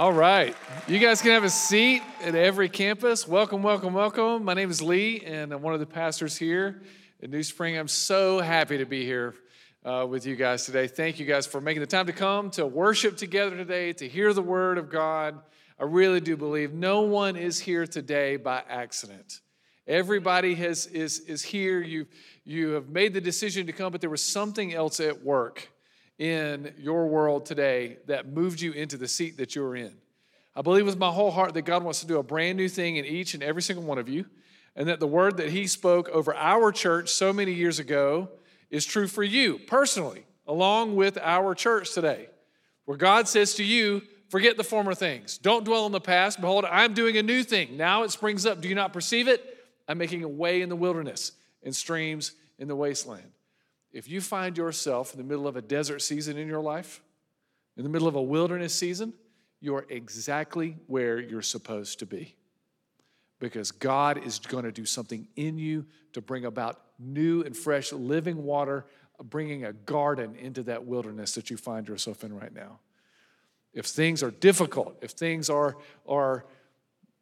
All right. You guys can have a seat at every campus. Welcome, welcome, welcome. My name is Lee, and I'm one of the pastors here at New Spring. I'm so happy to be here uh, with you guys today. Thank you guys for making the time to come to worship together today, to hear the word of God. I really do believe no one is here today by accident. Everybody has, is, is here. You, you have made the decision to come, but there was something else at work in your world today that moved you into the seat that you're in. I believe with my whole heart that God wants to do a brand new thing in each and every single one of you, and that the word that He spoke over our church so many years ago is true for you personally, along with our church today, where God says to you, Forget the former things. Don't dwell on the past. Behold, I'm doing a new thing. Now it springs up. Do you not perceive it? I'm making a way in the wilderness and streams in the wasteland. If you find yourself in the middle of a desert season in your life, in the middle of a wilderness season, you're exactly where you're supposed to be. Because God is going to do something in you to bring about new and fresh living water, bringing a garden into that wilderness that you find yourself in right now. If things are difficult, if things are, are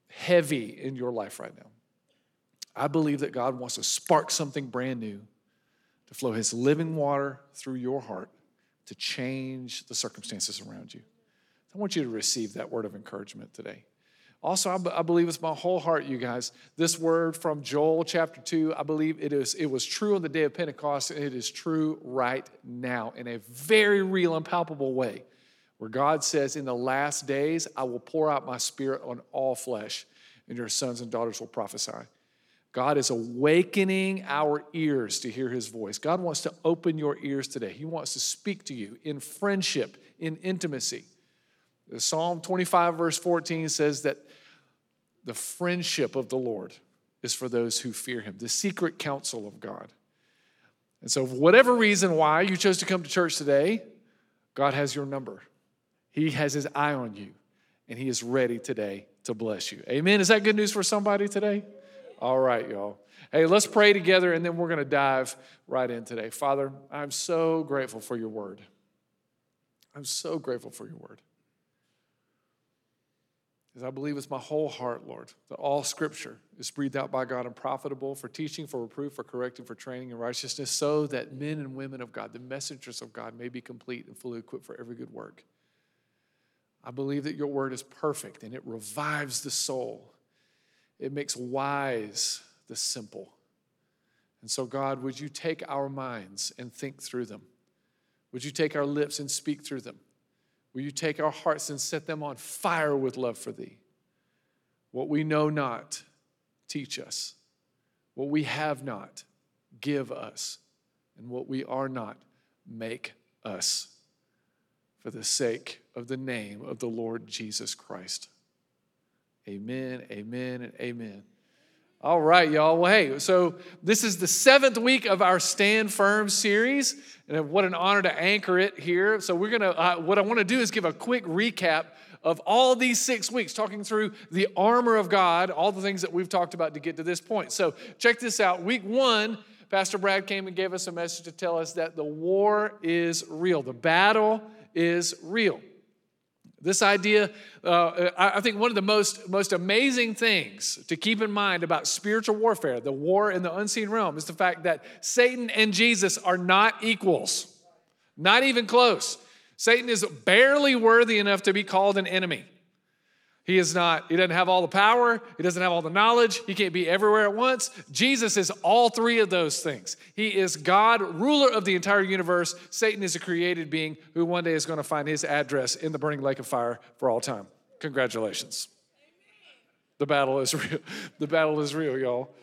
heavy in your life right now, I believe that God wants to spark something brand new to flow His living water through your heart to change the circumstances around you. I want you to receive that word of encouragement today. Also, I, believe with my whole heart, you guys, this word from Joel chapter 2, I believe it, is, it was true on the day of Pentecost, and it is true right now in a very real and palpable way, where God says, In the last days, I will pour out my spirit on all flesh, and your sons and daughters will prophesy. God is awakening our ears to hear his voice. God wants to open your ears today. He wants to speak to you in friendship, in intimacy. Psalm 25, verse 14 says that the friendship of the Lord is for those who fear him, the secret counsel of God. And so, whatever reason why you chose to come to church today, God has your number. He has his eye on you, and he is ready today to bless you. Amen. Is that good news for somebody today? All right, y'all. Hey, let's pray together and then we're going to dive right in today. Father, I'm so grateful for your word. I'm so grateful for your word. As I believe with my whole heart, Lord, that all scripture is breathed out by God and profitable for teaching, for reproof, for correcting, for training in righteousness, so that men and women of God, the messengers of God, may be complete and fully equipped for every good work. I believe that your word is perfect and it revives the soul it makes wise the simple. And so, God, would you take our minds and think through them? Would you take our lips and speak through them? Will you take our hearts and set them on fire with love for thee? What we know not, teach us. What we have not, give us. And what we are not, make us for the sake of the name of the Lord Jesus Christ. Amen, amen, and amen. All right, y'all. Well, hey, so this is the seventh week of our Stand Firm series, and what an honor to anchor it here. So, we're gonna, uh, what I wanna do is give a quick recap of all these six weeks, talking through the armor of God, all the things that we've talked about to get to this point. So, check this out. Week one, Pastor Brad came and gave us a message to tell us that the war is real, the battle is real. This idea, uh, I think one of the most, most amazing things to keep in mind about spiritual warfare, the war in the unseen realm, is the fact that Satan and Jesus are not equals, not even close. Satan is barely worthy enough to be called an enemy. He is not, he doesn't have all the power, he doesn't have all the knowledge, he can't be everywhere at once. Jesus is all three of those things. He is God, ruler of the entire universe. Satan is a created being who one day is going to find his address in the burning lake of fire for all time. Congratulations. The battle is real. The battle is real, y'all.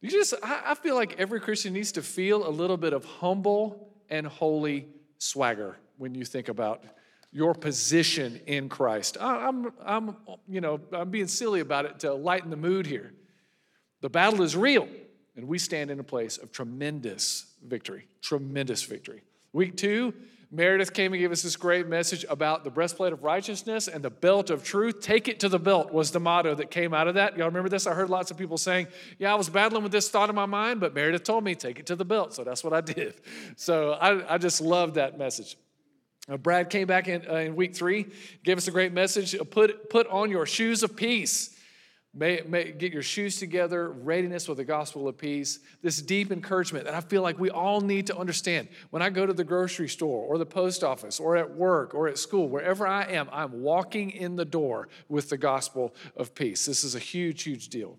You just, I feel like every Christian needs to feel a little bit of humble and holy swagger when you think about your position in Christ. I'm, I'm, you know, I'm being silly about it to lighten the mood here. The battle is real, and we stand in a place of tremendous victory. Tremendous victory. Week two, Meredith came and gave us this great message about the breastplate of righteousness and the belt of truth. Take it to the belt was the motto that came out of that. Y'all remember this? I heard lots of people saying, Yeah, I was battling with this thought in my mind, but Meredith told me, take it to the belt. So that's what I did. So I, I just love that message. Uh, Brad came back in, uh, in week three, gave us a great message. Uh, put, put on your shoes of peace. May, may, get your shoes together, readiness with the gospel of peace. This deep encouragement that I feel like we all need to understand. When I go to the grocery store or the post office or at work or at school, wherever I am, I'm walking in the door with the gospel of peace. This is a huge, huge deal.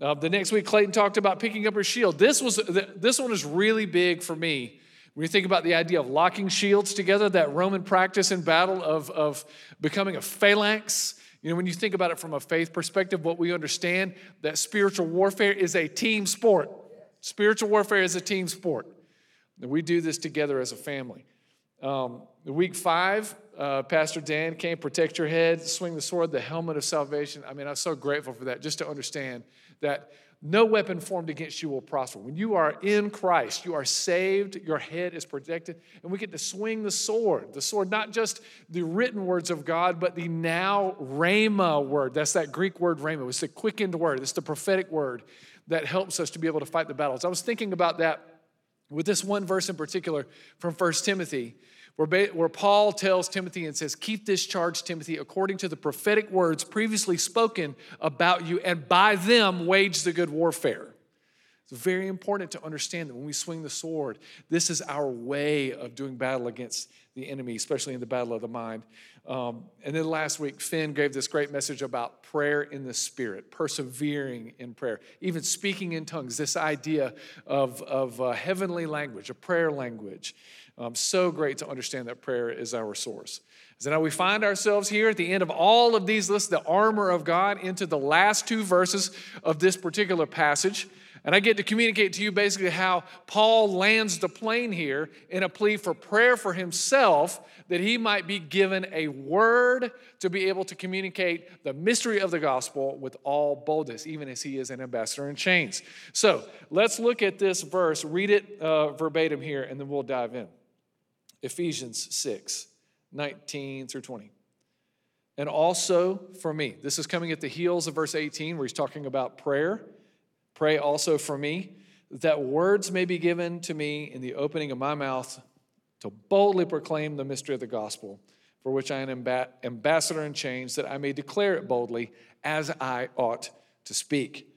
Uh, the next week, Clayton talked about picking up her shield. This was this one is really big for me when you think about the idea of locking shields together, that Roman practice in battle of, of becoming a phalanx, you know, when you think about it from a faith perspective, what we understand that spiritual warfare is a team sport. Spiritual warfare is a team sport. And we do this together as a family. Um, week five, uh, Pastor Dan came, protect your head, swing the sword, the helmet of salvation. I mean, I'm so grateful for that, just to understand that no weapon formed against you will prosper. When you are in Christ, you are saved, your head is protected, and we get to swing the sword. The sword, not just the written words of God, but the now rhema word. That's that Greek word rhema. It's the quickened word, it's the prophetic word that helps us to be able to fight the battles. I was thinking about that with this one verse in particular from 1 Timothy where, where Paul tells Timothy and says, Keep this charge, Timothy, according to the prophetic words previously spoken about you, and by them wage the good warfare. It's very important to understand that when we swing the sword, this is our way of doing battle against the enemy, especially in the battle of the mind. Um, and then last week, Finn gave this great message about prayer in the spirit, persevering in prayer, even speaking in tongues, this idea of, of uh, heavenly language, a prayer language. Um, so great to understand that prayer is our source. So now we find ourselves here at the end of all of these lists, the armor of God, into the last two verses of this particular passage. And I get to communicate to you basically how Paul lands the plane here in a plea for prayer for himself that he might be given a word to be able to communicate the mystery of the gospel with all boldness, even as he is an ambassador in chains. So let's look at this verse, read it uh, verbatim here, and then we'll dive in. Ephesians 6 19 through 20. And also for me, this is coming at the heels of verse 18 where he's talking about prayer. Pray also for me that words may be given to me in the opening of my mouth to boldly proclaim the mystery of the gospel, for which I am ambassador in chains, that I may declare it boldly as I ought to speak.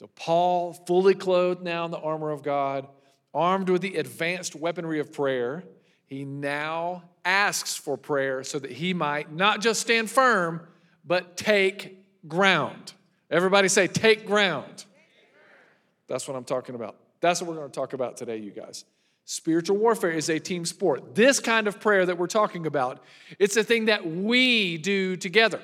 So, Paul, fully clothed now in the armor of God, armed with the advanced weaponry of prayer, he now asks for prayer so that he might not just stand firm, but take ground. Everybody say, take ground. That's what I'm talking about. That's what we're going to talk about today, you guys. Spiritual warfare is a team sport. This kind of prayer that we're talking about, it's a thing that we do together.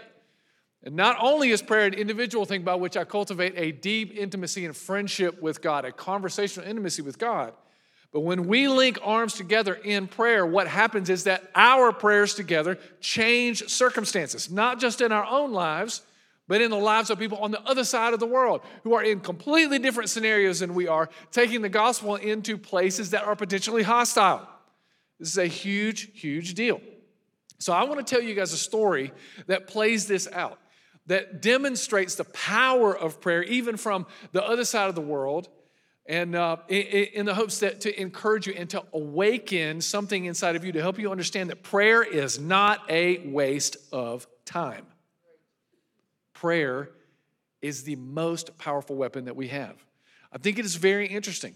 And not only is prayer an individual thing by which I cultivate a deep intimacy and friendship with God, a conversational intimacy with God, but when we link arms together in prayer, what happens is that our prayers together change circumstances, not just in our own lives, but in the lives of people on the other side of the world who are in completely different scenarios than we are, taking the gospel into places that are potentially hostile. This is a huge, huge deal. So, I want to tell you guys a story that plays this out, that demonstrates the power of prayer, even from the other side of the world and uh, in, the hopes that to encourage you and to awaken something inside of you to help you understand that prayer is not a waste of time. Prayer is the most powerful weapon that we have. I think it is very interesting.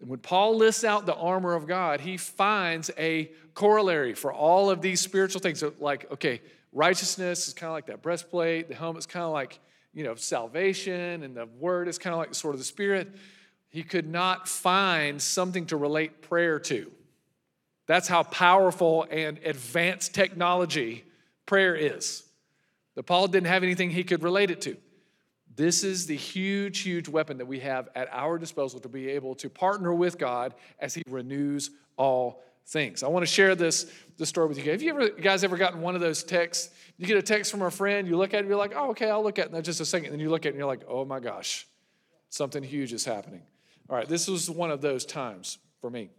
When Paul lists out the armor of God, he finds a corollary for all of these spiritual things. So like, okay, righteousness is kind of like that breastplate, the helmet is kind of like, you know, salvation, and the word is kind of like the sword of the spirit he could not find something to relate prayer to. That's how powerful and advanced technology prayer is. That Paul didn't have anything he could relate it to. This is the huge, huge weapon that we have at our disposal to be able to partner with God as He renews all things. I want to share this, this story with you. Have you ever, guys ever gotten one of those texts? You get a text from a friend, you look at it, you're like, oh, okay, I'll look at it in just a second. And then you look at it and you're like, oh my gosh, something huge is happening. All right, this was one of those times for me.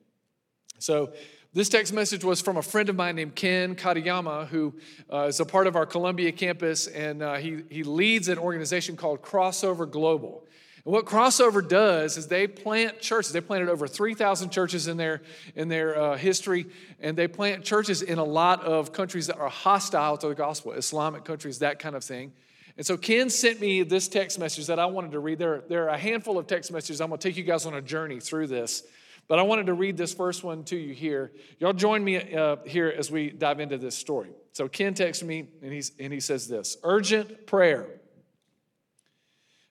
So, this text message was from a friend of mine named Ken Katayama, who uh, is a part of our Columbia campus, and uh, he, he leads an organization called Crossover Global. And what Crossover does is they plant churches. They planted over 3,000 churches in their, in their uh, history, and they plant churches in a lot of countries that are hostile to the gospel, Islamic countries, that kind of thing. And so Ken sent me this text message that I wanted to read. There, there are a handful of text messages. I'm going to take you guys on a journey through this. But I wanted to read this first one to you here. Y'all join me uh, here as we dive into this story. So Ken texted me, and, he's, and he says this Urgent prayer.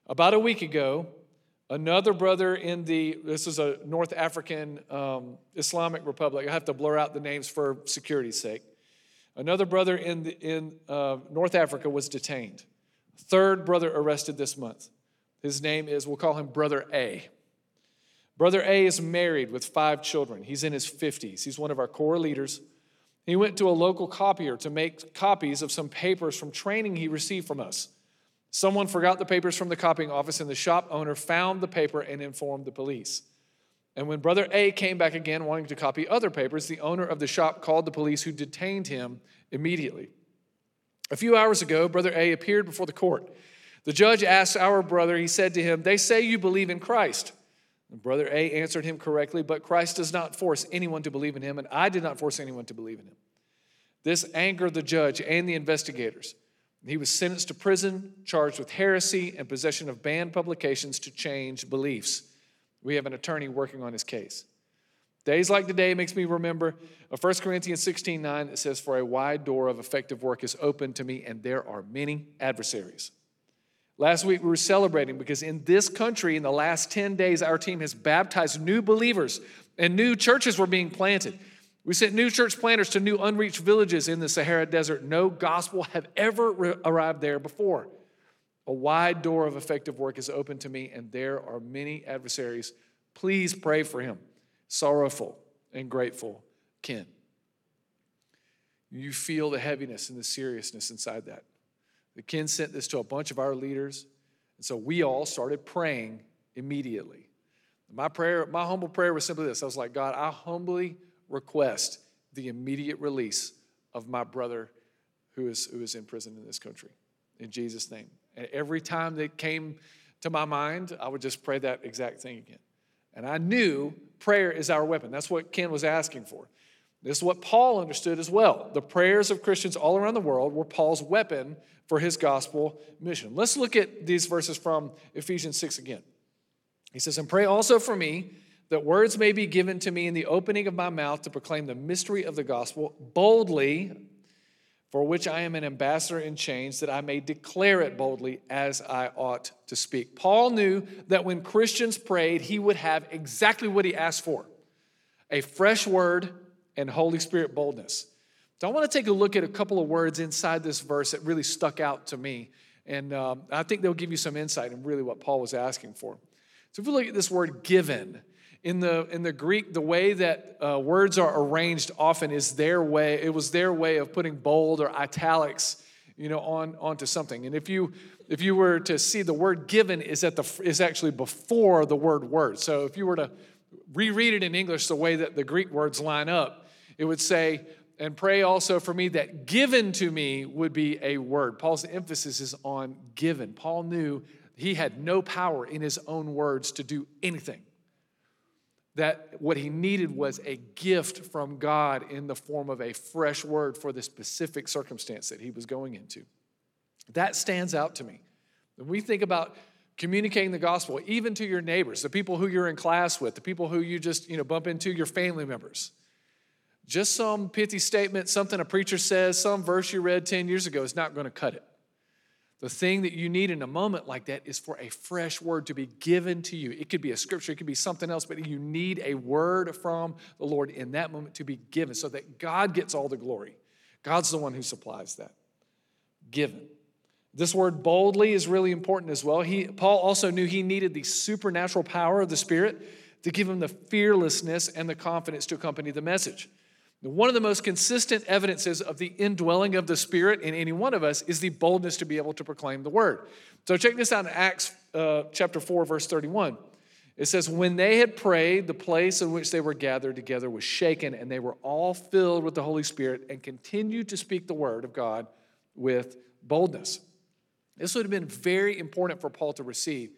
About a week ago, another brother in the, this is a North African um, Islamic Republic. I have to blur out the names for security's sake. Another brother in, the, in uh, North Africa was detained. Third brother arrested this month. His name is, we'll call him Brother A. Brother A is married with five children. He's in his 50s. He's one of our core leaders. He went to a local copier to make copies of some papers from training he received from us. Someone forgot the papers from the copying office, and the shop owner found the paper and informed the police. And when Brother A came back again wanting to copy other papers, the owner of the shop called the police, who detained him immediately. A few hours ago, Brother A appeared before the court. The judge asked our brother, he said to him, They say you believe in Christ. And Brother A answered him correctly, but Christ does not force anyone to believe in him, and I did not force anyone to believe in him. This angered the judge and the investigators. He was sentenced to prison, charged with heresy and possession of banned publications to change beliefs. We have an attorney working on his case. Days like today makes me remember uh, 1 Corinthians 16 9 that says, For a wide door of effective work is open to me, and there are many adversaries. Last week we were celebrating because in this country, in the last 10 days, our team has baptized new believers and new churches were being planted. We sent new church planters to new unreached villages in the Sahara Desert. No gospel had ever re- arrived there before. A wide door of effective work is open to me, and there are many adversaries. Please pray for him sorrowful and grateful Ken. You feel the heaviness and the seriousness inside that. The Ken sent this to a bunch of our leaders, and so we all started praying immediately. My prayer, my humble prayer was simply this. I was like, God, I humbly request the immediate release of my brother who is, who is in prison in this country. In Jesus' name. And every time that came to my mind, I would just pray that exact thing again. And I knew prayer is our weapon. That's what Ken was asking for. This is what Paul understood as well. The prayers of Christians all around the world were Paul's weapon for his gospel mission. Let's look at these verses from Ephesians 6 again. He says, And pray also for me that words may be given to me in the opening of my mouth to proclaim the mystery of the gospel boldly for which I am an ambassador in chains, that I may declare it boldly as I ought to speak. Paul knew that when Christians prayed, he would have exactly what he asked for a fresh word and Holy Spirit boldness. So I want to take a look at a couple of words inside this verse that really stuck out to me. And um, I think they'll give you some insight in really what Paul was asking for. So if we look at this word given, in the in the greek the way that uh, words are arranged often is their way it was their way of putting bold or italics you know on onto something. And if you if you were to see the word given is at the is actually before the word word so if you were to reread it in english the way that the greek words line up it would say and pray also for me that given to me would be a word. Paul's emphasis is on given. Paul knew he had no power in his own words to do anything that what he needed was a gift from God in the form of a fresh word for the specific circumstance that he was going into. That stands out to me. When we think about communicating the gospel, even to your neighbors, the people who you're in class with, the people who you just you know bump into, your family members, just some pithy statement, something a preacher says, some verse you read 10 years ago is not going to cut it. The thing that you need in a moment like that is for a fresh word to be given to you. It could be a scripture, it could be something else, but you need a word from the Lord in that moment to be given so that God gets all the glory. God's the one who supplies that. Given. This word boldly is really important as well. He, Paul also knew he needed the supernatural power of the Spirit to give him the fearlessness and the confidence to accompany the message. One of the most consistent evidences of the indwelling of the Spirit in any one of us is the boldness to be able to proclaim the word. So check this out in Acts uh, chapter 4, verse 31. It says, When they had prayed, the place in which they were gathered together was shaken, and they were all filled with the Holy Spirit and continued to speak the word of God with boldness. This would have been very important for Paul to receive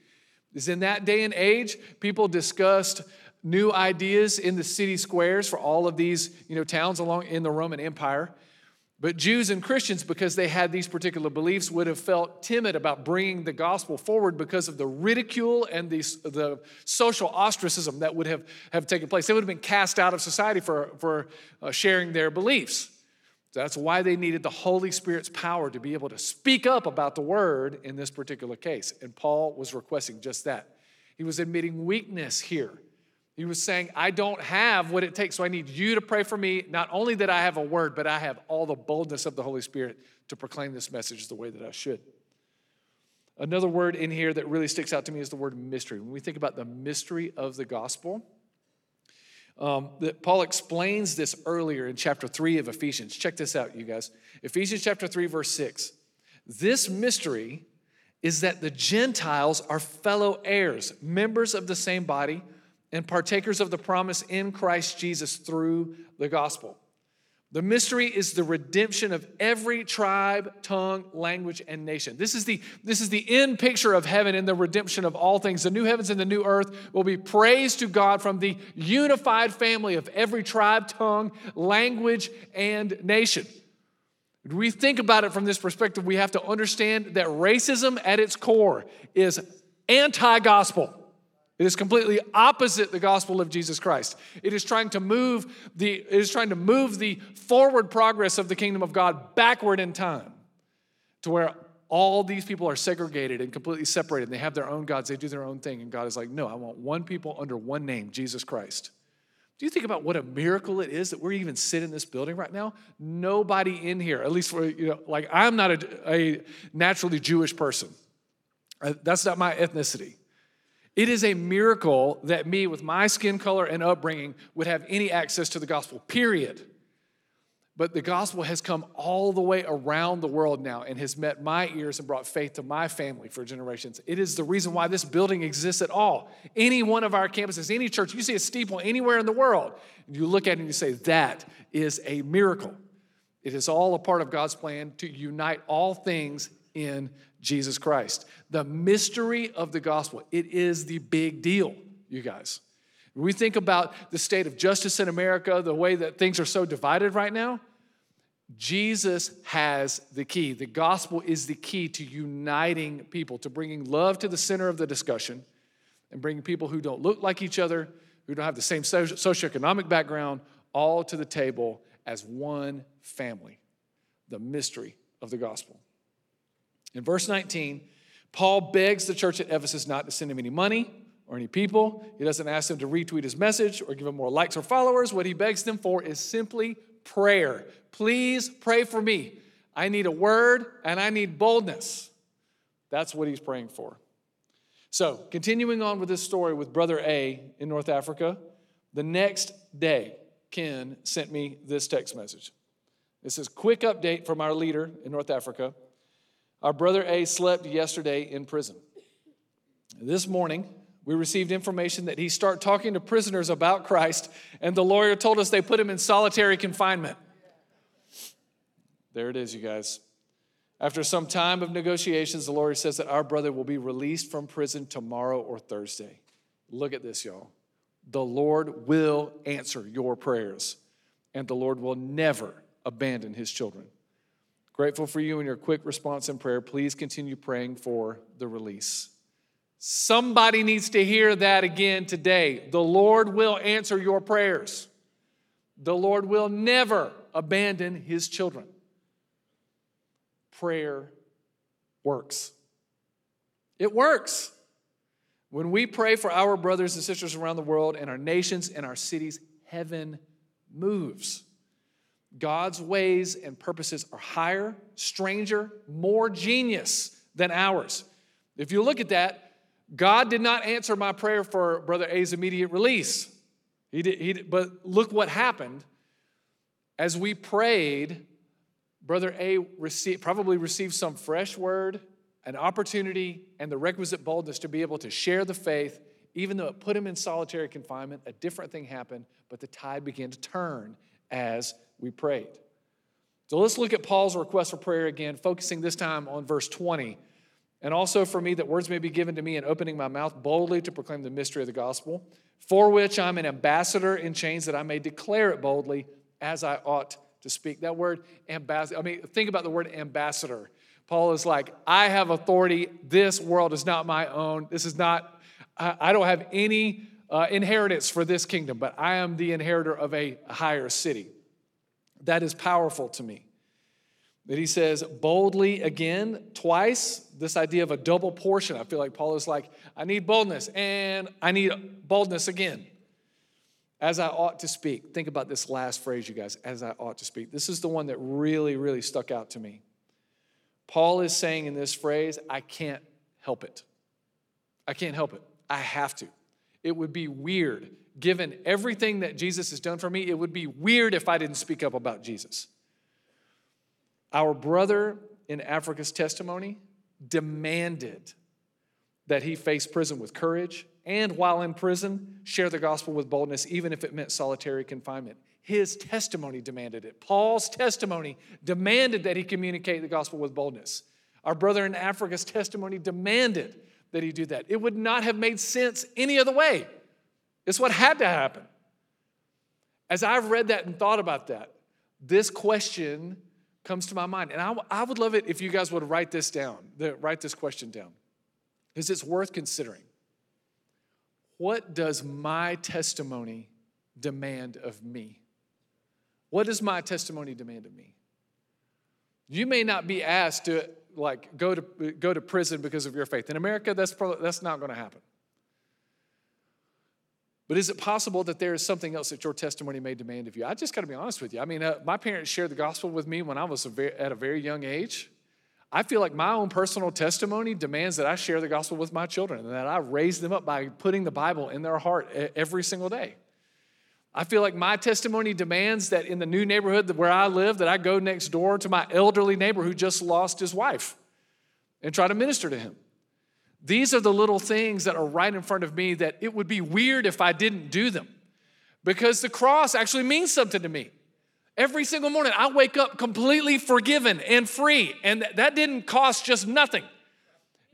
Is in that day and age, people discussed new ideas in the city squares for all of these you know, towns along in the Roman Empire. But Jews and Christians, because they had these particular beliefs, would have felt timid about bringing the gospel forward because of the ridicule and the, the social ostracism that would have, have taken place. They would have been cast out of society for, for uh, sharing their beliefs. That's why they needed the Holy Spirit's power to be able to speak up about the word in this particular case. And Paul was requesting just that. He was admitting weakness here. He was saying, I don't have what it takes, so I need you to pray for me. Not only that I have a word, but I have all the boldness of the Holy Spirit to proclaim this message the way that I should. Another word in here that really sticks out to me is the word mystery. When we think about the mystery of the gospel, um, that Paul explains this earlier in chapter 3 of Ephesians. Check this out, you guys. Ephesians chapter 3, verse 6. This mystery is that the Gentiles are fellow heirs, members of the same body and partakers of the promise in Christ Jesus through the gospel. The mystery is the redemption of every tribe, tongue, language, and nation. This is the, this is the end picture of heaven and the redemption of all things. The new heavens and the new earth will be praised to God from the unified family of every tribe, tongue, language, and nation. When we think about it from this perspective, we have to understand that racism at its core is anti gospel. It is completely opposite the gospel of Jesus Christ. It is trying to move the it is trying to move the forward progress of the kingdom of God backward in time to where all these people are segregated and completely separated. They have their own gods, they do their own thing and God is like, "No, I want one people under one name, Jesus Christ." Do you think about what a miracle it is that we're even sitting in this building right now? Nobody in here, at least for, you know, like I'm not a, a naturally Jewish person. Uh, that's not my ethnicity. It is a miracle that me, with my skin color and upbringing, would have any access to the gospel, period. But the gospel has come all the way around the world now and has met my ears and brought faith to my family for generations. It is the reason why this building exists at all. Any one of our campuses, any church, you see a steeple anywhere in the world, and you look at it and you say, that is a miracle. It is all a part of God's plan to unite all things in Jesus Christ. The mystery of the gospel, it is the big deal, you guys. When we think about the state of justice in America, the way that things are so divided right now, Jesus has the key. The gospel is the key to uniting people, to bringing love to the center of the discussion, and bringing people who don't look like each other, who don't have the same socioeconomic background, all to the table as one family. The mystery of the gospel. In verse 19, Paul begs the church at Ephesus not to send him any money or any people. He doesn't ask them to retweet his message or give him more likes or followers. What he begs them for is simply prayer. Please pray for me. I need a word and I need boldness. That's what he's praying for. So, continuing on with this story with Brother A in North Africa, the next day, Ken sent me this text message. This is quick update from our leader in North Africa. Our brother A slept yesterday in prison. This morning, we received information that he started talking to prisoners about Christ, and the lawyer told us they put him in solitary confinement. There it is, you guys. After some time of negotiations, the lawyer says that our brother will be released from prison tomorrow or Thursday. Look at this, y'all. The Lord will answer your prayers, and the Lord will never abandon his children. Grateful for you and your quick response in prayer. Please continue praying for the release. Somebody needs to hear that again today. The Lord will answer your prayers. The Lord will never abandon his children. Prayer works. It works. When we pray for our brothers and sisters around the world and our nations and our cities, heaven moves. God's ways and purposes are higher, stranger, more genius than ours. If you look at that, God did not answer my prayer for Brother A's immediate release. He did, he did, but look what happened. As we prayed, Brother A received, probably received some fresh word, an opportunity, and the requisite boldness to be able to share the faith, even though it put him in solitary confinement. A different thing happened, but the tide began to turn as we prayed. So let's look at Paul's request for prayer again, focusing this time on verse 20 And also for me, that words may be given to me in opening my mouth boldly to proclaim the mystery of the gospel, for which I'm an ambassador in chains, that I may declare it boldly as I ought to speak. That word ambassador, I mean, think about the word ambassador. Paul is like, I have authority. This world is not my own. This is not, I don't have any uh, inheritance for this kingdom, but I am the inheritor of a higher city. That is powerful to me. That he says boldly again, twice, this idea of a double portion. I feel like Paul is like, I need boldness and I need boldness again. As I ought to speak. Think about this last phrase, you guys, as I ought to speak. This is the one that really, really stuck out to me. Paul is saying in this phrase, I can't help it. I can't help it. I have to. It would be weird, given everything that Jesus has done for me, it would be weird if I didn't speak up about Jesus. Our brother in Africa's testimony demanded that he face prison with courage and, while in prison, share the gospel with boldness, even if it meant solitary confinement. His testimony demanded it. Paul's testimony demanded that he communicate the gospel with boldness. Our brother in Africa's testimony demanded that he do that. It would not have made sense any other way. It's what had to happen. As I've read that and thought about that, this question comes to my mind. And I, would love it if you guys would write this down, the, write this question down, because it's worth considering. What does my testimony demand of me? What does my testimony demand of me? You may not be asked to like go to go to prison because of your faith. In America, that's probably, that's not going to happen. But is it possible that there is something else that your testimony may demand of you? I just got to be honest with you. I mean, uh, my parents shared the gospel with me when I was a very, at a very young age. I feel like my own personal testimony demands that I share the gospel with my children and that I raise them up by putting the Bible in their heart every single day. I feel like my testimony demands that in the new neighborhood where I live, that I go next door to my elderly neighbor who just lost his wife and try to minister to him. These are the little things that are right in front of me that it would be weird if I didn't do them because the cross actually means something to me. Every single morning, I wake up completely forgiven and free, and that didn't cost just nothing.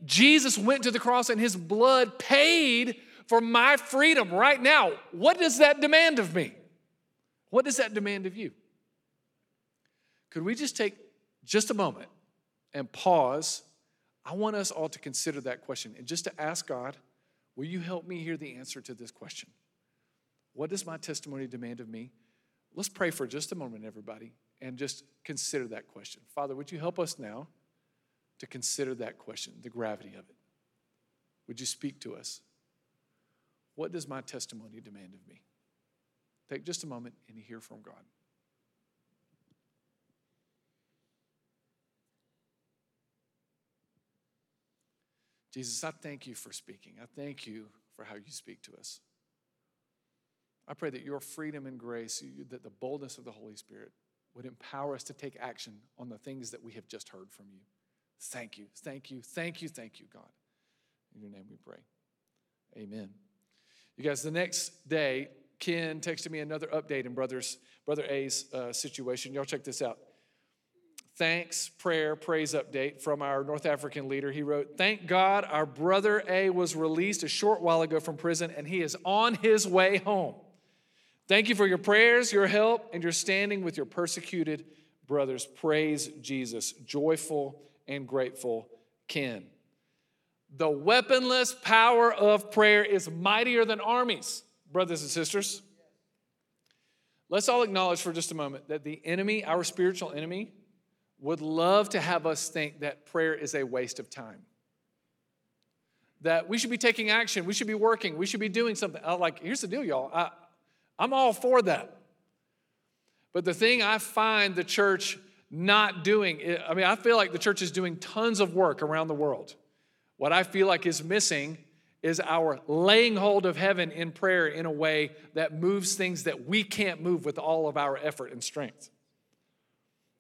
Jesus went to the cross and his blood paid for my freedom right now. What does that demand of me? What does that demand of you? Could we just take just a moment and pause? I want us all to consider that question and just to ask God, will you help me hear the answer to this question? What does my testimony demand of me? Let's pray for just a moment, everybody, and just consider that question. Father, would you help us now to consider that question, the gravity of it? Would you speak to us? What does my testimony demand of me? Take just a moment and hear from God. Jesus, I thank you for speaking. I thank you for how you speak to us. I pray that your freedom and grace, that the boldness of the Holy Spirit would empower us to take action on the things that we have just heard from you. Thank you, thank you, thank you, thank you, God. In your name we pray. Amen. You guys, the next day, Ken texted me another update in brothers, Brother A's uh, situation. Y'all check this out. Thanks, prayer, praise update from our North African leader. He wrote, Thank God our brother A was released a short while ago from prison and he is on his way home. Thank you for your prayers, your help, and your standing with your persecuted brothers. Praise Jesus. Joyful and grateful Ken. The weaponless power of prayer is mightier than armies, brothers and sisters. Let's all acknowledge for just a moment that the enemy, our spiritual enemy, would love to have us think that prayer is a waste of time. That we should be taking action, we should be working, we should be doing something. I'm like, here's the deal, y'all. I, I'm all for that. But the thing I find the church not doing, I mean, I feel like the church is doing tons of work around the world. What I feel like is missing is our laying hold of heaven in prayer in a way that moves things that we can't move with all of our effort and strength.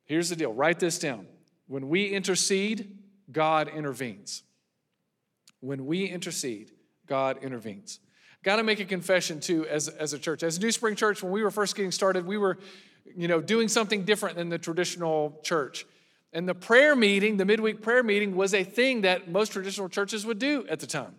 Here's the deal write this down. When we intercede, God intervenes. When we intercede, God intervenes. Got to make a confession too as, as a church. As New Spring Church, when we were first getting started, we were, you know, doing something different than the traditional church. And the prayer meeting, the midweek prayer meeting, was a thing that most traditional churches would do at the time,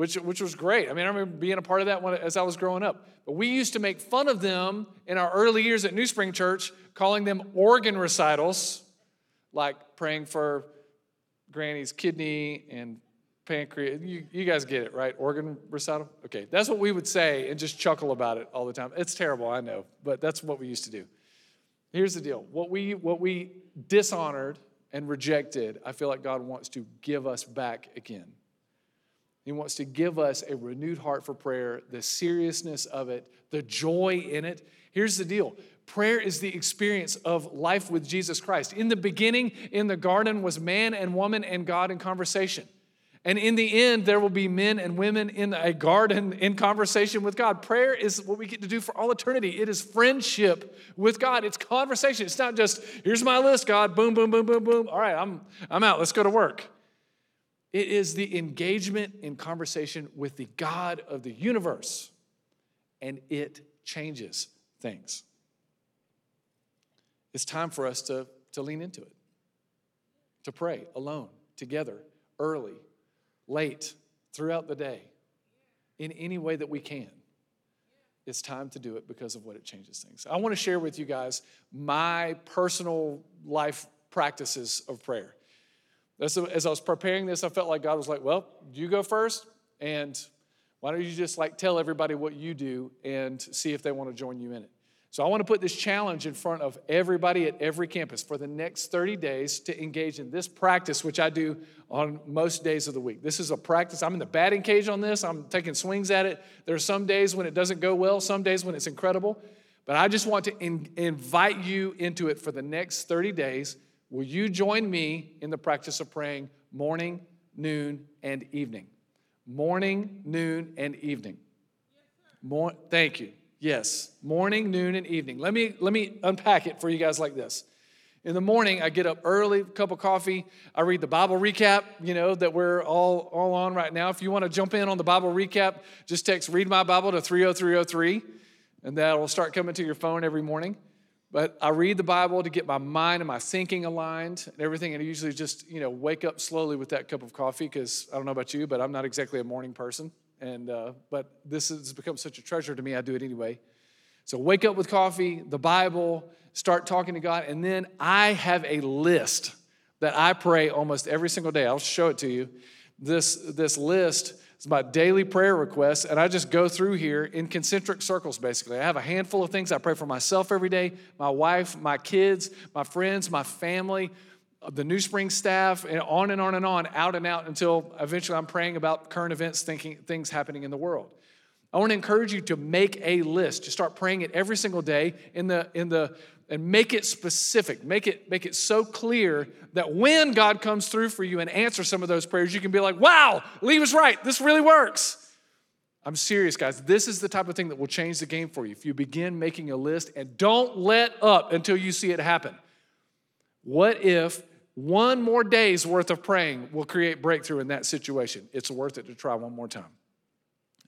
which, which was great. I mean, I remember being a part of that when, as I was growing up. But we used to make fun of them in our early years at New Spring Church, calling them organ recitals, like praying for Granny's kidney and pancreas. You, you guys get it, right? Organ recital? Okay, that's what we would say and just chuckle about it all the time. It's terrible, I know, but that's what we used to do. Here's the deal what we, what we dishonored and rejected, I feel like God wants to give us back again. He wants to give us a renewed heart for prayer, the seriousness of it, the joy in it. Here's the deal prayer is the experience of life with Jesus Christ. In the beginning, in the garden, was man and woman and God in conversation. And in the end, there will be men and women in a garden in conversation with God. Prayer is what we get to do for all eternity. It is friendship with God. It's conversation. It's not just, here's my list, God, boom, boom, boom, boom, boom. All right, I'm, I'm out. Let's go to work. It is the engagement in conversation with the God of the universe, and it changes things. It's time for us to, to lean into it, to pray alone, together, early, late, throughout the day, in any way that we can. It's time to do it because of what it changes things. I want to share with you guys my personal life practices of prayer. As I was preparing this, I felt like God was like, Well, you go first, and why don't you just like tell everybody what you do and see if they want to join you in it? So I want to put this challenge in front of everybody at every campus for the next 30 days to engage in this practice, which I do on most days of the week. This is a practice. I'm in the batting cage on this. I'm taking swings at it. There are some days when it doesn't go well, some days when it's incredible. But I just want to in, invite you into it for the next 30 days. Will you join me in the practice of praying morning, noon, and evening? Morning, noon, and evening. More, thank you. Yes, morning, noon, and evening. Let me, let me unpack it for you guys like this. In the morning, I get up early, cup of coffee. I read the Bible recap, you know, that we're all, all on right now. If you want to jump in on the Bible recap, just text Read My Bible to 30303, and that will start coming to your phone every morning. But I read the Bible to get my mind and my thinking aligned and everything. And I usually just, you know, wake up slowly with that cup of coffee because I don't know about you, but I'm not exactly a morning person. And, uh, but this has become such a treasure to me, I do it anyway. So wake up with coffee, the Bible, start talking to God, and then I have a list that I pray almost every single day. I'll show it to you. This, this list is my daily prayer request, and I just go through here in concentric circles, basically. I have a handful of things I pray for myself every day, my wife, my kids, my friends, my family, the New Spring staff, and on and on and on, out and out until eventually I'm praying about current events, thinking things happening in the world. I want to encourage you to make a list. To start praying it every single day in the in the and make it specific. Make it make it so clear that when God comes through for you and answers some of those prayers, you can be like, "Wow, Lee was right. This really works." I'm serious, guys. This is the type of thing that will change the game for you. If you begin making a list and don't let up until you see it happen. What if one more day's worth of praying will create breakthrough in that situation? It's worth it to try one more time.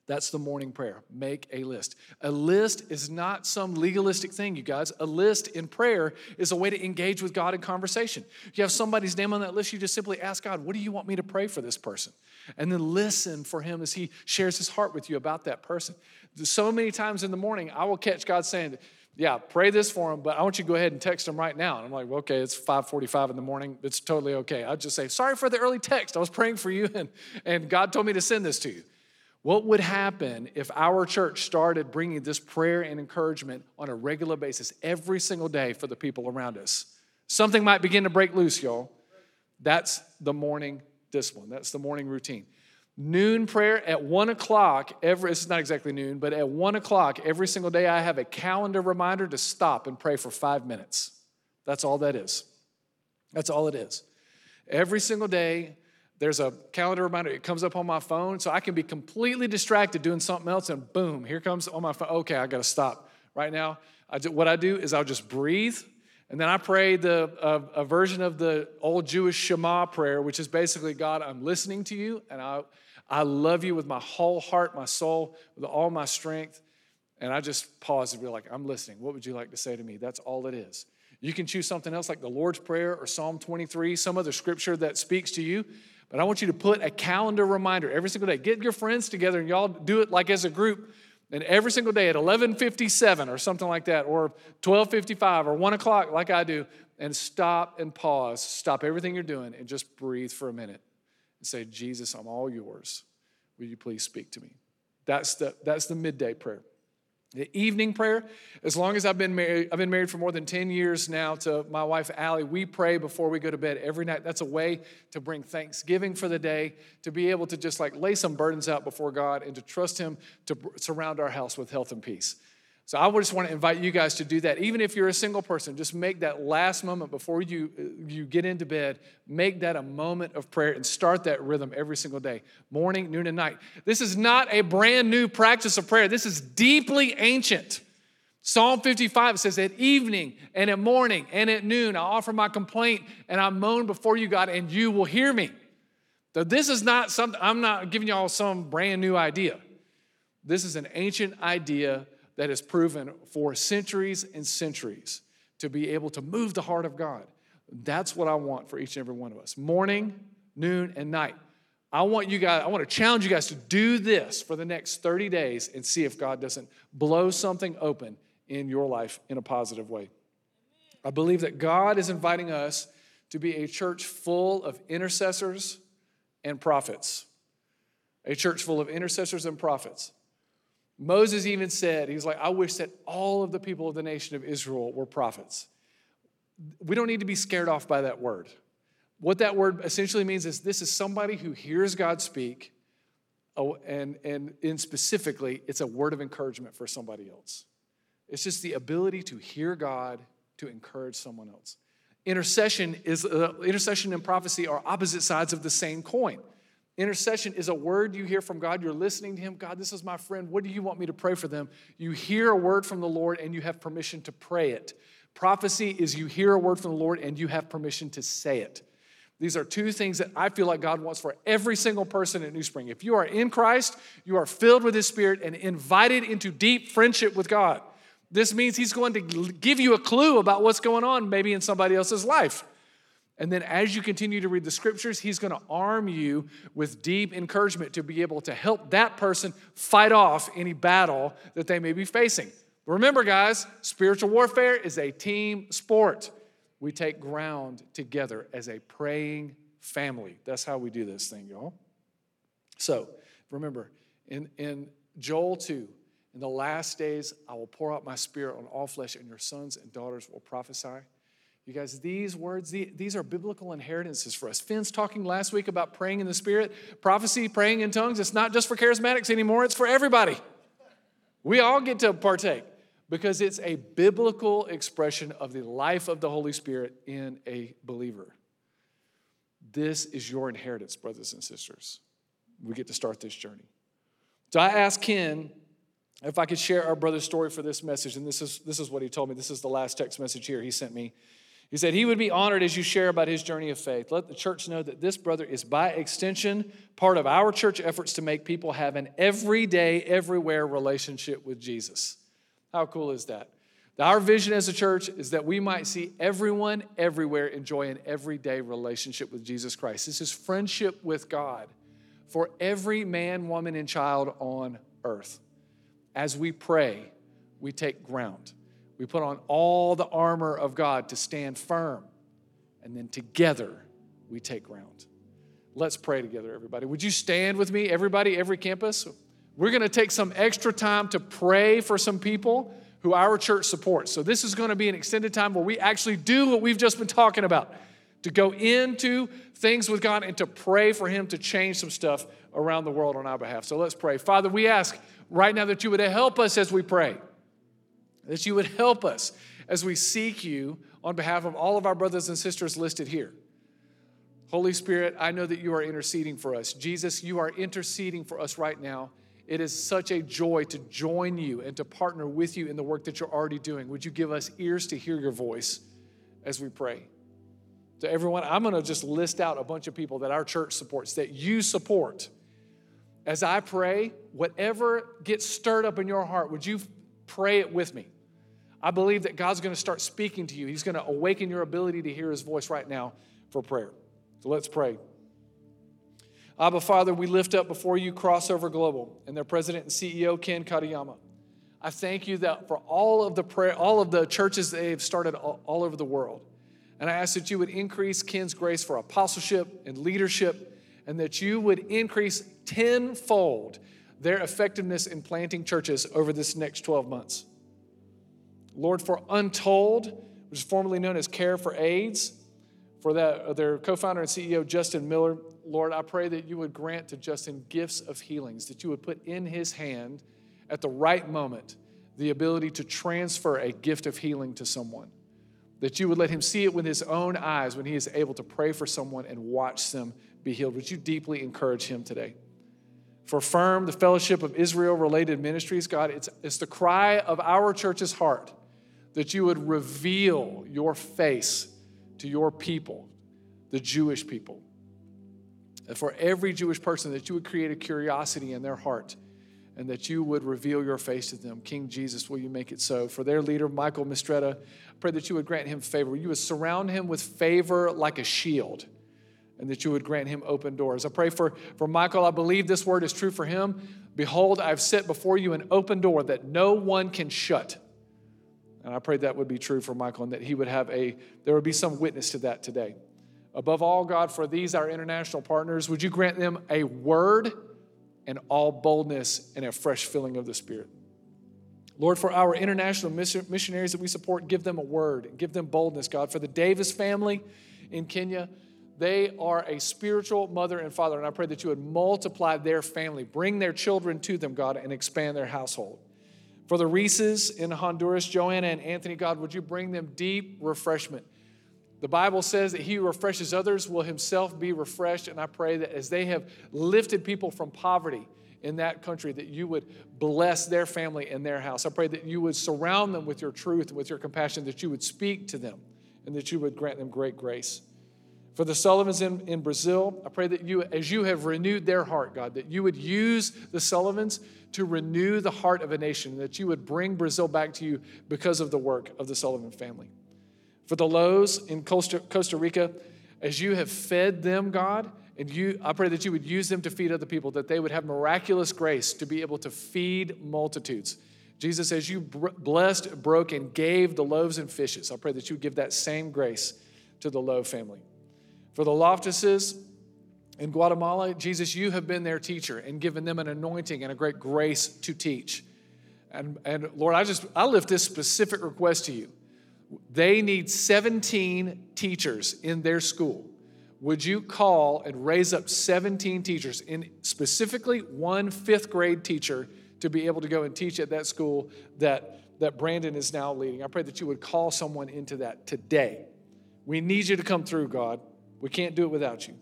That's the morning prayer. Make a list. A list is not some legalistic thing, you guys. A list in prayer is a way to engage with God in conversation. If you have somebody's name on that list, you just simply ask God, What do you want me to pray for this person? And then listen for him as he shares his heart with you about that person. So many times in the morning, I will catch God saying, yeah, pray this for him, but I want you to go ahead and text him right now. And I'm like, well, okay, it's 5:45 in the morning. It's totally okay. I'll just say, sorry for the early text. I was praying for you, and, and God told me to send this to you. What would happen if our church started bringing this prayer and encouragement on a regular basis every single day for the people around us? Something might begin to break loose, y'all. That's the morning discipline, that's the morning routine. Noon prayer at one o'clock, every, it's not exactly noon, but at one o'clock every single day, I have a calendar reminder to stop and pray for five minutes. That's all that is. That's all it is. Every single day, there's a calendar reminder. It comes up on my phone, so I can be completely distracted doing something else, and boom, here comes on my phone. Okay, I got to stop right now. I do, what I do is I'll just breathe, and then I pray the a, a version of the old Jewish Shema prayer, which is basically, God, I'm listening to you, and I I love you with my whole heart, my soul, with all my strength. And I just pause and be like, I'm listening. What would you like to say to me? That's all it is. You can choose something else like the Lord's Prayer or Psalm 23, some other scripture that speaks to you. But I want you to put a calendar reminder every single day. Get your friends together and y'all do it like as a group. And every single day at 11:57 or something like that, or 12:55 or 1 o'clock, like I do, and stop and pause. Stop everything you're doing and just breathe for a minute and say, Jesus, I'm all yours. Will you please speak to me? That's the, that's the midday prayer. The evening prayer, as long as I've been married, I've been married for more than 10 years now to my wife Allie. We pray before we go to bed every night. That's a way to bring thanksgiving for the day, to be able to just like lay some burdens out before God and to trust Him to surround our house with health and peace. So I just want to invite you guys to do that. Even if you're a single person, just make that last moment before you, you get into bed, make that a moment of prayer and start that rhythm every single day, morning, noon, and night. This is not a brand new practice of prayer. This is deeply ancient. Psalm 55 says, At evening and at morning and at noon, I offer my complaint and I moan before you, God, and you will hear me. So this is not something, I'm not giving y'all some brand new idea. This is an ancient idea that has proven for centuries and centuries to be able to move the heart of God. That's what I want for each and every one of us morning, noon, and night. I want you guys, I want to challenge you guys to do this for the next 30 days and see if God doesn't blow something open in your life in a positive way. I believe that God is inviting us to be a church full of intercessors and prophets. A church full of intercessors and prophets. Moses even said, he's like, I wish that all of the people of the nation of Israel were prophets. We don't need to be scared off by that word. What that word essentially means is this is somebody who hears God speak, oh, and, and specifically, it's a word of encouragement for somebody else. It's just the ability to hear God to encourage someone else. Intercession is uh, intercession and prophecy are opposite sides of the same coin. Intercession is a word you hear from God. You're listening to Him. God, this is my friend. What do you want me to pray for them? You hear a word from the Lord and you have permission to pray it. Prophecy is you hear a word from the Lord and you have permission to say it. These are two things that I feel like God wants for every single person at New Spring. If you are in Christ, you are filled with His Spirit and invited into deep friendship with God. This means He's going to give you a clue about what's going on, maybe in somebody else's life. And then as you continue to read the scriptures, he's going to arm you with deep encouragement to be able to help that person fight off any battle that they may be facing. Remember, guys, spiritual warfare is a team sport. We take ground together as a praying family. That's how we do this thing, y'all. So remember, in, in Joel 2, in the last days, I will pour out my spirit on all flesh, and your sons and daughters will prophesy. You guys, these words, these are biblical inheritances for us. Finn's talking last week about praying in the Spirit, prophecy, praying in tongues. It's not just for charismatics anymore, it's for everybody. We all get to partake because it's a biblical expression of the life of the Holy Spirit in a believer. This is your inheritance, brothers and sisters. We get to start this journey. So I asked Ken if I could share our brother's story for this message, and this is, this is what he told me. This is the last text message here he sent me. He said he would be honored as you share about his journey of faith. Let the church know that this brother is, by extension, part of our church efforts to make people have an everyday, everywhere relationship with Jesus. How cool is that? Our vision as a church is that we might see everyone everywhere enjoy an everyday relationship with Jesus Christ. This is friendship with God for every man, woman, and child on earth. As we pray, we take ground. We put on all the armor of God to stand firm. And then together we take ground. Let's pray together, everybody. Would you stand with me, everybody, every campus? We're going to take some extra time to pray for some people who our church supports. So, this is going to be an extended time where we actually do what we've just been talking about to go into things with God and to pray for Him to change some stuff around the world on our behalf. So, let's pray. Father, we ask right now that you would help us as we pray that you would help us as we seek you on behalf of all of our brothers and sisters listed here. Holy Spirit, I know that you are interceding for us. Jesus, you are interceding for us right now. It is such a joy to join you and to partner with you in the work that you're already doing. Would you give us ears to hear your voice as we pray? To everyone, I'm going to just list out a bunch of people that our church supports, that you support. As I pray, whatever gets stirred up in your heart, would you pray it with me? I believe that God's going to start speaking to you. He's going to awaken your ability to hear his voice right now for prayer. So let's pray. Abba, Father, we lift up before you Crossover Global and their president and CEO, Ken Katayama. I thank you that for all of the prayer, all of the churches they have started all, all over the world. And I ask that you would increase Ken's grace for apostleship and leadership, and that you would increase tenfold their effectiveness in planting churches over this next 12 months. Lord, for Untold, which is formerly known as Care for AIDS, for that, uh, their co founder and CEO, Justin Miller, Lord, I pray that you would grant to Justin gifts of healings, that you would put in his hand at the right moment the ability to transfer a gift of healing to someone. That you would let him see it with his own eyes when he is able to pray for someone and watch them be healed. Would you deeply encourage him today? For Firm, the Fellowship of Israel related ministries, God, it's, it's the cry of our church's heart that you would reveal your face to your people, the Jewish people. And for every Jewish person, that you would create a curiosity in their heart and that you would reveal your face to them. King Jesus, will you make it so? For their leader, Michael Mistretta, I pray that you would grant him favor. You would surround him with favor like a shield and that you would grant him open doors. I pray for, for Michael. I believe this word is true for him. Behold, I've set before you an open door that no one can shut. And I pray that would be true for Michael and that he would have a, there would be some witness to that today. Above all, God, for these, our international partners, would you grant them a word and all boldness and a fresh filling of the Spirit? Lord, for our international missionaries that we support, give them a word, give them boldness, God. For the Davis family in Kenya, they are a spiritual mother and father, and I pray that you would multiply their family, bring their children to them, God, and expand their household. For the Reeses in Honduras, Joanna and Anthony, God, would you bring them deep refreshment? The Bible says that he who refreshes others will himself be refreshed, and I pray that as they have lifted people from poverty in that country, that you would bless their family and their house. I pray that you would surround them with your truth with your compassion, that you would speak to them, and that you would grant them great grace. For the Sullivans in, in Brazil, I pray that you, as you have renewed their heart, God, that you would use the Sullivans to renew the heart of a nation, and that you would bring Brazil back to you because of the work of the Sullivan family. For the Lows in Costa, Costa Rica, as you have fed them, God, and you, I pray that you would use them to feed other people, that they would have miraculous grace to be able to feed multitudes. Jesus, as you blessed, broke, and gave the loaves and fishes, I pray that you would give that same grace to the Low family. For the Loftuses in Guatemala, Jesus, you have been their teacher and given them an anointing and a great grace to teach. And, and Lord, I just I lift this specific request to you. They need 17 teachers in their school. Would you call and raise up 17 teachers, in specifically one fifth grade teacher, to be able to go and teach at that school that, that Brandon is now leading? I pray that you would call someone into that today. We need you to come through, God. We can't do it without you.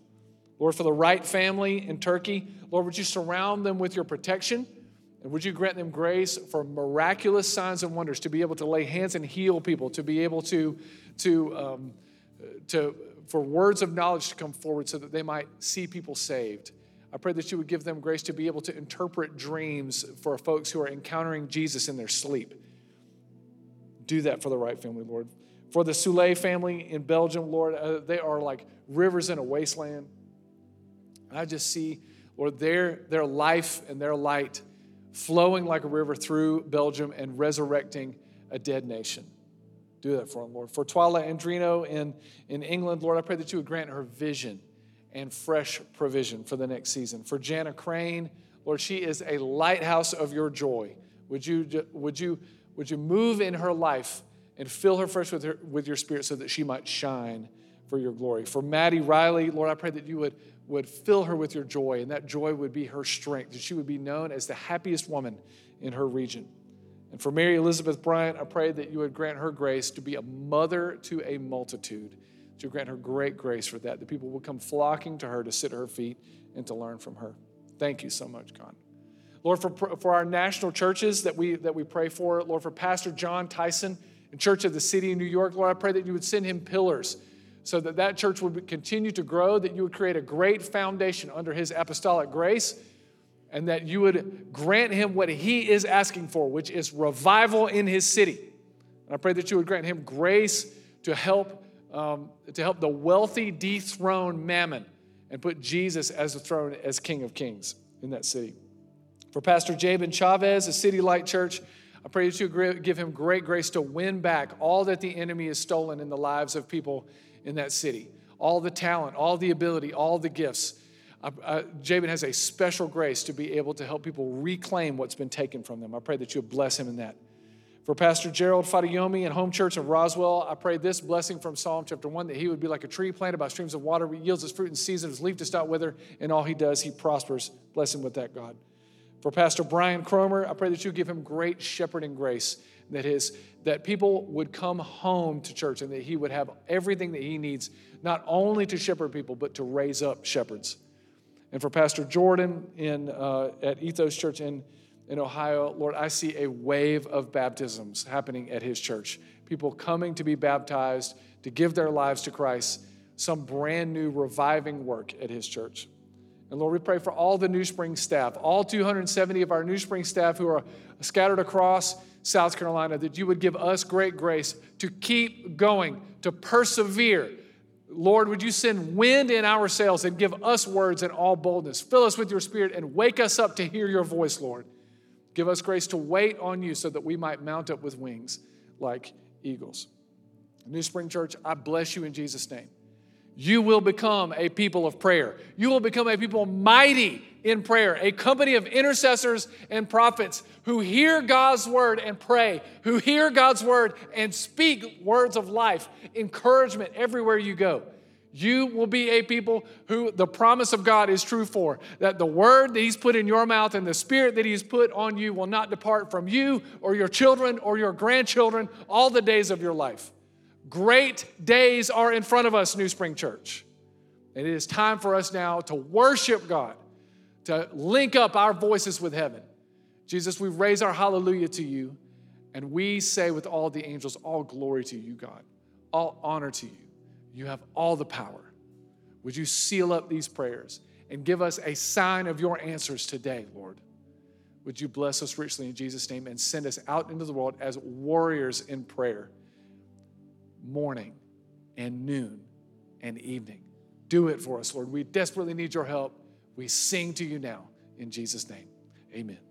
Lord, for the Wright family in Turkey, Lord, would you surround them with your protection? And would you grant them grace for miraculous signs and wonders to be able to lay hands and heal people, to be able to, to, um, to, for words of knowledge to come forward so that they might see people saved. I pray that you would give them grace to be able to interpret dreams for folks who are encountering Jesus in their sleep. Do that for the Wright family, Lord. For the Soule family in Belgium, Lord, uh, they are like rivers in a wasteland. And I just see, Lord, their, their life and their light flowing like a river through Belgium and resurrecting a dead nation. Do that for them, Lord. For Twila Andrino in, in England, Lord, I pray that you would grant her vision and fresh provision for the next season. For Jana Crane, Lord, she is a lighthouse of your joy. Would you, would you, would you move in her life and fill her fresh with, her, with your spirit so that she might shine for your glory. For Maddie Riley, Lord, I pray that you would, would fill her with your joy, and that joy would be her strength, that she would be known as the happiest woman in her region. And for Mary Elizabeth Bryant, I pray that you would grant her grace to be a mother to a multitude, to grant her great grace for that. The people will come flocking to her to sit at her feet and to learn from her. Thank you so much, God. Lord, for, for our national churches that we, that we pray for, Lord, for Pastor Jon Tyson, and Church of the City in New York, Lord, I pray that you would send him pillars so that that church would continue to grow, that you would create a great foundation under his apostolic grace, and that you would grant him what he is asking for, which is revival in his city. And I pray that you would grant him grace to help, um, to help the wealthy dethrone mammon and put Jesus as the throne as King of Kings in that city. For Pastor Jabin Chavez, a City Light Church, I pray that you give him great grace to win back all that the enemy has stolen in the lives of people in that city. All the talent, all the ability, all the gifts. Uh, uh, Jabin has a special grace to be able to help people reclaim what's been taken from them. I pray that you bless him in that. For Pastor Gerald Fadayomi and Home Church of Roswell, I pray this blessing from Psalm chapter 1 that he would be like a tree planted by streams of water, yields his fruit in season, his leaf does not wither, and all he does, he prospers. Bless him with that, God. For Pastor Brian Cromer, I pray that you give him great shepherding grace, that his that people would come home to church and that he would have everything that he needs, not only to shepherd people, but to raise up shepherds. And for Pastor Jordan in, uh, at Ethos Church in, in Ohio, Lord, I see a wave of baptisms happening at his church. People coming to be baptized, to give their lives to Christ, some brand new reviving work at his church. And Lord, we pray for all the New Spring staff, all 270 of our New Spring staff who are scattered across South Carolina, that you would give us great grace to keep going, to persevere. Lord, would you send wind in our sails and give us words in all boldness? Fill us with your spirit and wake us up to hear your voice, Lord. Give us grace to wait on you so that we might mount up with wings like eagles. New Spring Church, I bless you in Jesus' name you will become a people of prayer. You will become a people mighty in prayer, a company of intercessors and prophets who hear God's word and pray, who hear God's word and speak words of life, encouragement everywhere you go. You will be a people who the promise of God is true for, that the word that He's put in your mouth and the spirit that He's put on you will not depart from you or your children or your grandchildren all the days of your life. Great days are in front of us, New Spring Church. And it is time for us now to worship God, to link up our voices with heaven. Jesus, we raise our hallelujah to you, and we say with all the angels, All glory to you, God, all honor to you. You have all the power. Would you seal up these prayers and give us a sign of your answers today, Lord? Would you bless us richly in Jesus' name and send us out into the world as warriors in prayer? Morning and noon and evening. Do it for us, Lord. We desperately need your help. We sing to you now in Jesus' name. Amen.